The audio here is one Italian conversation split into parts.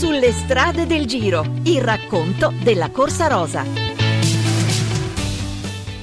Sulle strade del Giro, il racconto della Corsa Rosa.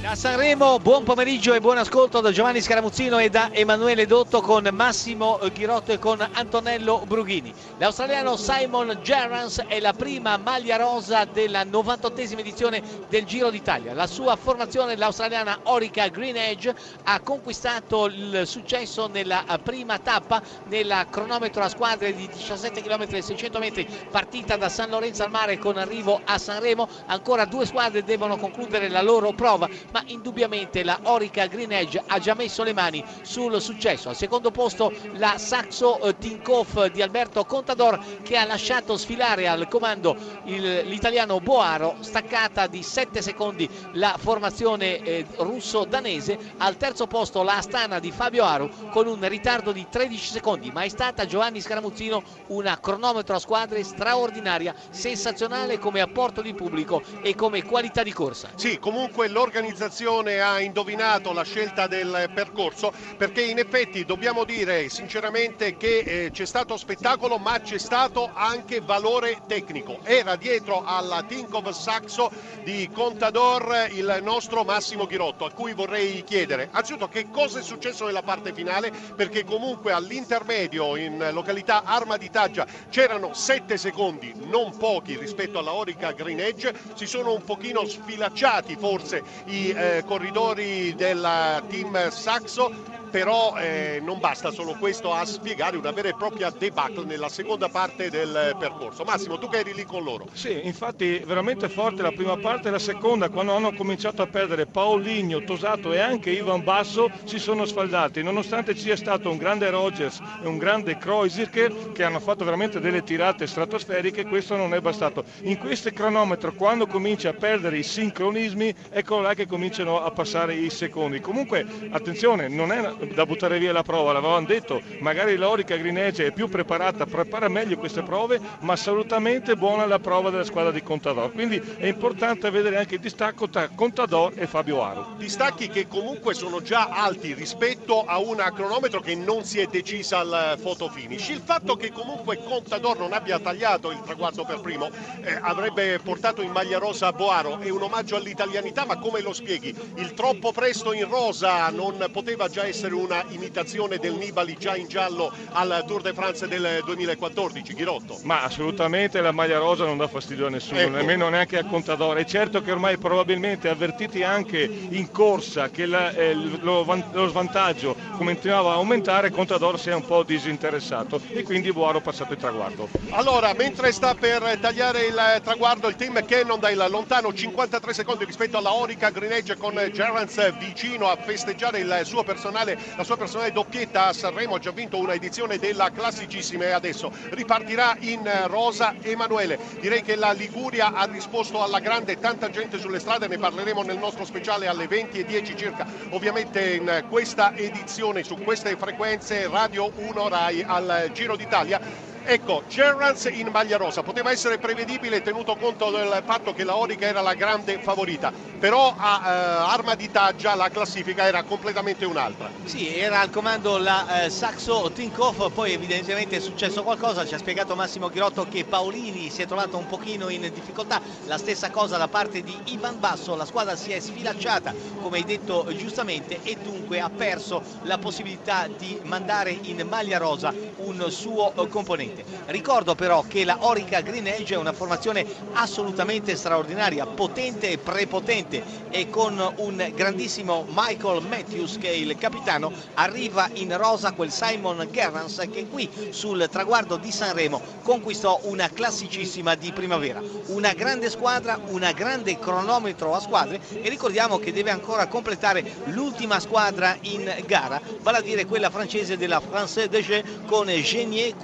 Da Sanremo, buon pomeriggio e buon ascolto da Giovanni Scaramuzzino e da Emanuele Dotto con Massimo Ghirotto e con Antonello Brughini. L'australiano Simon Gerrans è la prima maglia rosa della 98esima edizione del Giro d'Italia. La sua formazione, l'australiana Orica Green Edge, ha conquistato il successo nella prima tappa nella cronometro a squadre di 17 km e 600 metri partita da San Lorenzo al Mare con arrivo a Sanremo. Ancora due squadre devono concludere la loro prova, ma indubbiamente la Orica Green Edge ha già messo le mani sul successo. Al secondo posto la Saxo eh, Tinkoff di Alberto Contador che ha lasciato sfilare al comando il, l'italiano Boaro, staccata di 7 secondi la formazione eh, russo-danese. Al terzo posto la Astana di Fabio Aru con un ritardo di 13 secondi, ma è stata Giovanni Scaramuzzino una cronometro a squadre straordinaria, sensazionale come apporto di pubblico e come qualità di corsa. Sì, comunque l'organizzazione l'organizzazione ha indovinato la scelta del percorso perché in effetti dobbiamo dire sinceramente che eh, c'è stato spettacolo ma c'è stato anche valore tecnico. Era dietro alla Tinkov Saxo di Contador il nostro Massimo Ghirotto a cui vorrei chiedere anzitutto che cosa è successo nella parte finale perché comunque all'intermedio in località Arma di Taggia c'erano 7 secondi, non pochi rispetto alla Orica Green Edge, si sono un pochino sfilacciati forse i eh, corridori del team Saxo però eh, non basta solo questo a spiegare una vera e propria debacle nella seconda parte del percorso. Massimo, tu che eri lì con loro. Sì, infatti veramente forte la prima parte e la seconda, quando hanno cominciato a perdere Paoligno, Tosato e anche Ivan Basso si sono sfaldati, nonostante ci sia stato un grande Rogers e un grande Kreuziger che hanno fatto veramente delle tirate stratosferiche, questo non è bastato. In questo cronometro, quando comincia a perdere i sincronismi, ecco là che cominciano a passare i secondi. Comunque, attenzione, non è da buttare via la prova, l'avevamo detto, magari l'Orica Grinege è più preparata, prepara meglio queste prove, ma assolutamente buona la prova della squadra di Contador, quindi è importante vedere anche il distacco tra Contador e Fabio Aro. Distacchi che comunque sono già alti rispetto a un cronometro che non si è decisa al photo finish. Il fatto che comunque Contador non abbia tagliato il traguardo per primo eh, avrebbe portato in maglia rosa Boaro, è un omaggio all'italianità, ma come lo spieghi? Il troppo presto in rosa non poteva già essere essere una imitazione del Nibali già in giallo al Tour de France del 2014, Ghirotto? Ma assolutamente la maglia rosa non dà fastidio a nessuno, ecco. nemmeno neanche a Contador. È certo che ormai probabilmente avvertiti anche in corsa che la, eh, lo, lo, svantaggio continuava a aumentare, Contador si è un po' disinteressato e quindi Buaro ha passato il traguardo. Allora, mentre sta per tagliare il traguardo il team Cannon dal lontano 53 secondi rispetto alla Orica Green Edge con Gerrans vicino a festeggiare il suo personale la sua personale doppietta a Sanremo, ha già vinto una edizione della classicissima e adesso ripartirà in rosa Emanuele. Direi che la Liguria ha risposto alla grande, tanta gente sulle strade, ne parleremo nel nostro speciale alle 20.10 circa, ovviamente in questa edizione su queste frequenze Radio 1 Rai al Giro d'Italia Ecco, Gerrans in maglia rosa. Poteva essere prevedibile tenuto conto del fatto che la Orica era la grande favorita, però a eh, arma di taggia la classifica era completamente un'altra. Sì, era al comando la eh, Saxo Tinkoff, poi evidentemente è successo qualcosa, ci ha spiegato Massimo Chirotto che Paolini si è trovato un pochino in difficoltà, la stessa cosa da parte di Ivan Basso, la squadra si è sfilacciata come hai detto giustamente e dunque ha perso la possibilità di mandare in maglia rosa un suo componente sicuramente. Ricordo però che la Orica Green Edge è una formazione assolutamente straordinaria, potente e prepotente e con un grandissimo Michael Matthews che è il capitano arriva in rosa quel Simon Gerrans che qui sul traguardo di Sanremo conquistò una classicissima di primavera. Una grande squadra, una grande cronometro a squadre e ricordiamo che deve ancora completare l'ultima squadra in gara, vale a dire quella francese della France DG con Genier,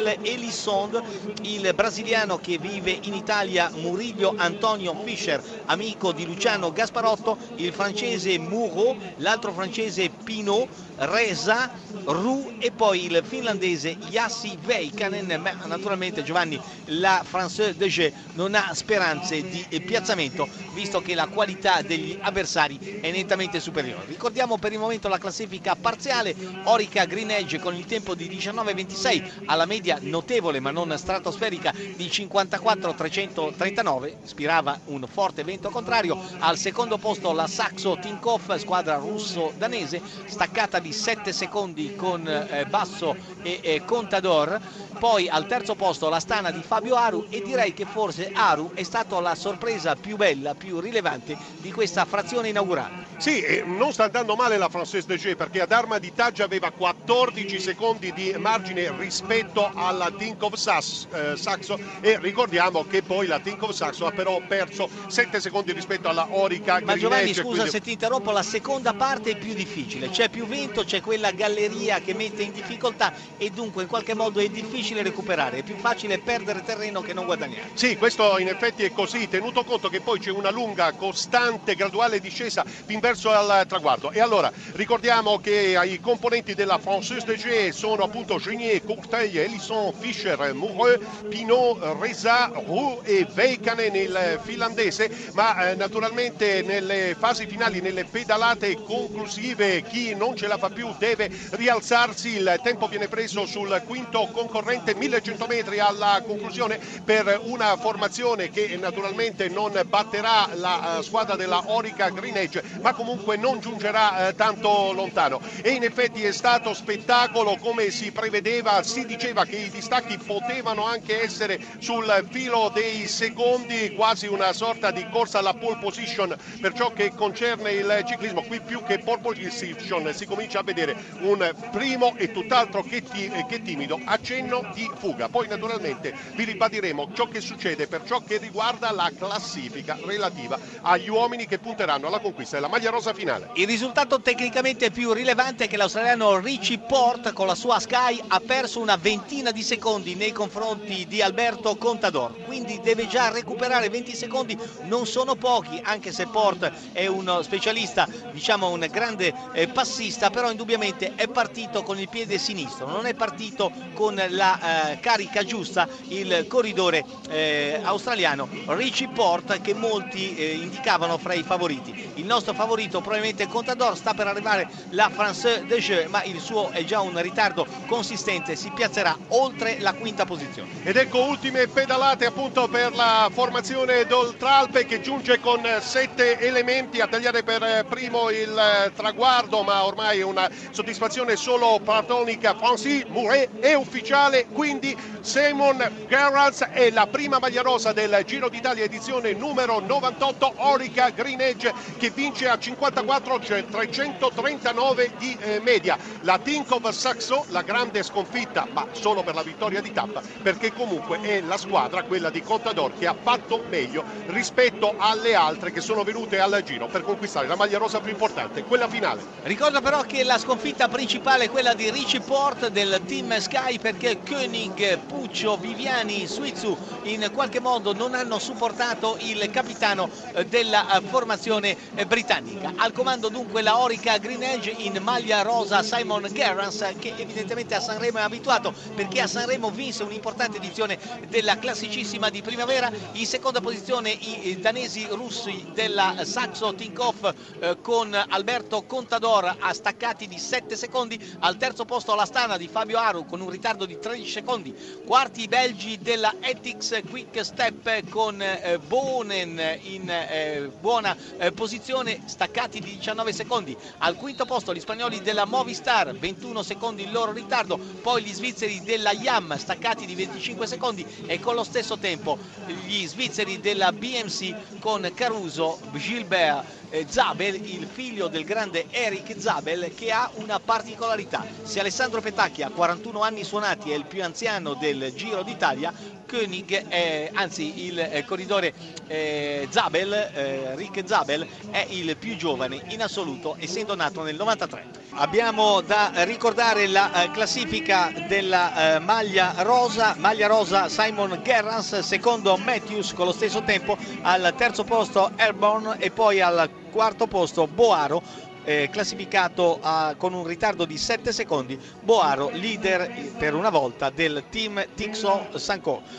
Courtiel Elisond, il brasiliano che vive in Italia Murillo Antonio Fischer, amico di Luciano Gasparotto, il francese Moreau, l'altro francese Pinot, Reza, Roux e poi il finlandese Yassi Veikanen, ma naturalmente Giovanni la France de Gé non ha speranze di piazzamento visto che la qualità degli avversari è nettamente superiore. Ricordiamo per il momento la classifica parziale, Orica Green Edge con il tempo di 19,26 alla media media notevole ma non stratosferica di 54-339, spirava un forte vento contrario. Al secondo posto la Saxo Tinkoff, squadra russo-danese, staccata di 7 secondi con eh, Basso e eh, Contador. Poi al terzo posto la Stana di Fabio Aru e direi che forse Aru è stata la sorpresa più bella, più rilevante di questa frazione inaugurale. Sì, non sta andando male la Française de G perché ad arma di Taggia aveva 14 secondi di margine rispetto alla Tinkoff eh, Saxo e ricordiamo che poi la Tinkoff Saxo ha però perso 7 secondi rispetto alla Orica Ma Giovanni scusa quindi... se ti interrompo, la seconda parte è più difficile, c'è più vento, c'è quella galleria che mette in difficoltà e dunque in qualche modo è difficile recuperare, è più facile perdere terreno che non guadagnare. Sì, questo in effetti è così, tenuto conto che poi c'è una lunga, costante, graduale discesa fin verso il traguardo. E allora ricordiamo che ai componenti della Française de G sono appunto Genier, Courteil, Elisson, Fischer, Moureux, Pinot, Reza, Roux e Veikanen il finlandese, ma eh, naturalmente nelle fasi finali, nelle pedalate conclusive, chi non ce la fa più deve rialzarsi, il tempo viene preso sul quinto concorrente, 1100 metri alla conclusione per una formazione che naturalmente non batterà la uh, squadra della Orica Green Edge, ma comunque non giungerà uh, tanto lontano. E in effetti è stato spettacolo come si prevedeva, si diceva che i distacchi potevano anche essere sul filo dei secondi, quasi una sorta di corsa alla pole position per ciò che concerne il ciclismo. Qui più che pole position si comincia a vedere un primo e tutt'altro che, ti, che timido accenno di fuga. Poi naturalmente vi ribadiremo ciò che succede per ciò che riguarda la classifica relativa agli uomini che punteranno alla conquista della maglia rosa finale. Il risultato tecnicamente più rilevante è che l'australiano Richie Port con la sua Sky ha perso una ventina di secondi nei confronti di Alberto Contador, quindi deve già recuperare 20 secondi, non sono pochi anche se Port è uno specialista, diciamo un grande eh, passista, però indubbiamente è partito con il piede sinistro, non è partito con la eh, carica giusta il corridore eh, australiano Richie Port che molti eh, indicavano fra i favoriti. Il nostro favorito probabilmente Contador sta per arrivare la France de Jeux, ma il suo è già un ritardo consistente, si piazzerà oltre la quinta posizione. Ed ecco ultime pedalate appunto per la formazione d'Oltralpe che giunge con sette elementi a tagliare per primo il traguardo, ma ormai una soddisfazione solo platonica. Francis Mouret è ufficiale, quindi Simon Gerrans è la prima maglia rosa del Giro d'Italia edizione numero 98 Orica Green Edge che vince a 54 cioè 339 di eh, media. La Tinkoff Saxo, la grande sconfitta, ma solo per la vittoria di tappa, perché comunque è la squadra, quella di Contador, che ha fatto meglio rispetto alle altre che sono venute al Giro per conquistare la maglia rosa più importante, quella finale. Ricordo però che la sconfitta principale è quella di Richie Port del team Sky perché Koenig, Puccio, Viviani, Suizu in qualche modo non hanno supportato il capitano eh, della eh, formazione eh, britannica. Al comando dunque la Orica Green Edge in maglia rosa Simon Gerrans che evidentemente a Sanremo è abituato perché a Sanremo vinse un'importante edizione della classicissima di primavera. In seconda posizione i danesi russi della Saxo Tinkoff eh, con Alberto Contador a staccati di 7 secondi. Al terzo posto la Stana di Fabio Aru con un ritardo di 13 secondi. Quarti i belgi della Ethics Quick Step con eh, Bonen in eh, buona eh, posizione, staccati di 19 secondi. Al quinto posto gli spagnoli della Movistar, 21 secondi il loro ritardo. Poi gli svizzeri della Yam, staccati di 25 secondi e con lo stesso tempo gli svizzeri della BMC con Caruso, Gilbert eh, Zabel, il figlio del grande Eric Zabel, che ha una particolarità. Se Alessandro Petacchi ha 41 anni suonati, è il più anziano del Giro d'Italia, Koenig, è, anzi il eh, corridore eh, Zabel, eh, Rick Zabel, è il più giovane in assoluto, essendo nato nel 93. Abbiamo da ricordare la eh, classifica della eh, maglia rosa, maglia rosa Simon Gerrans, secondo Matthews con lo stesso tempo, al terzo posto Airborne e poi al quarto posto Boaro eh, classificato a, con un ritardo di 7 secondi Boaro leader per una volta del team Tixo Sanco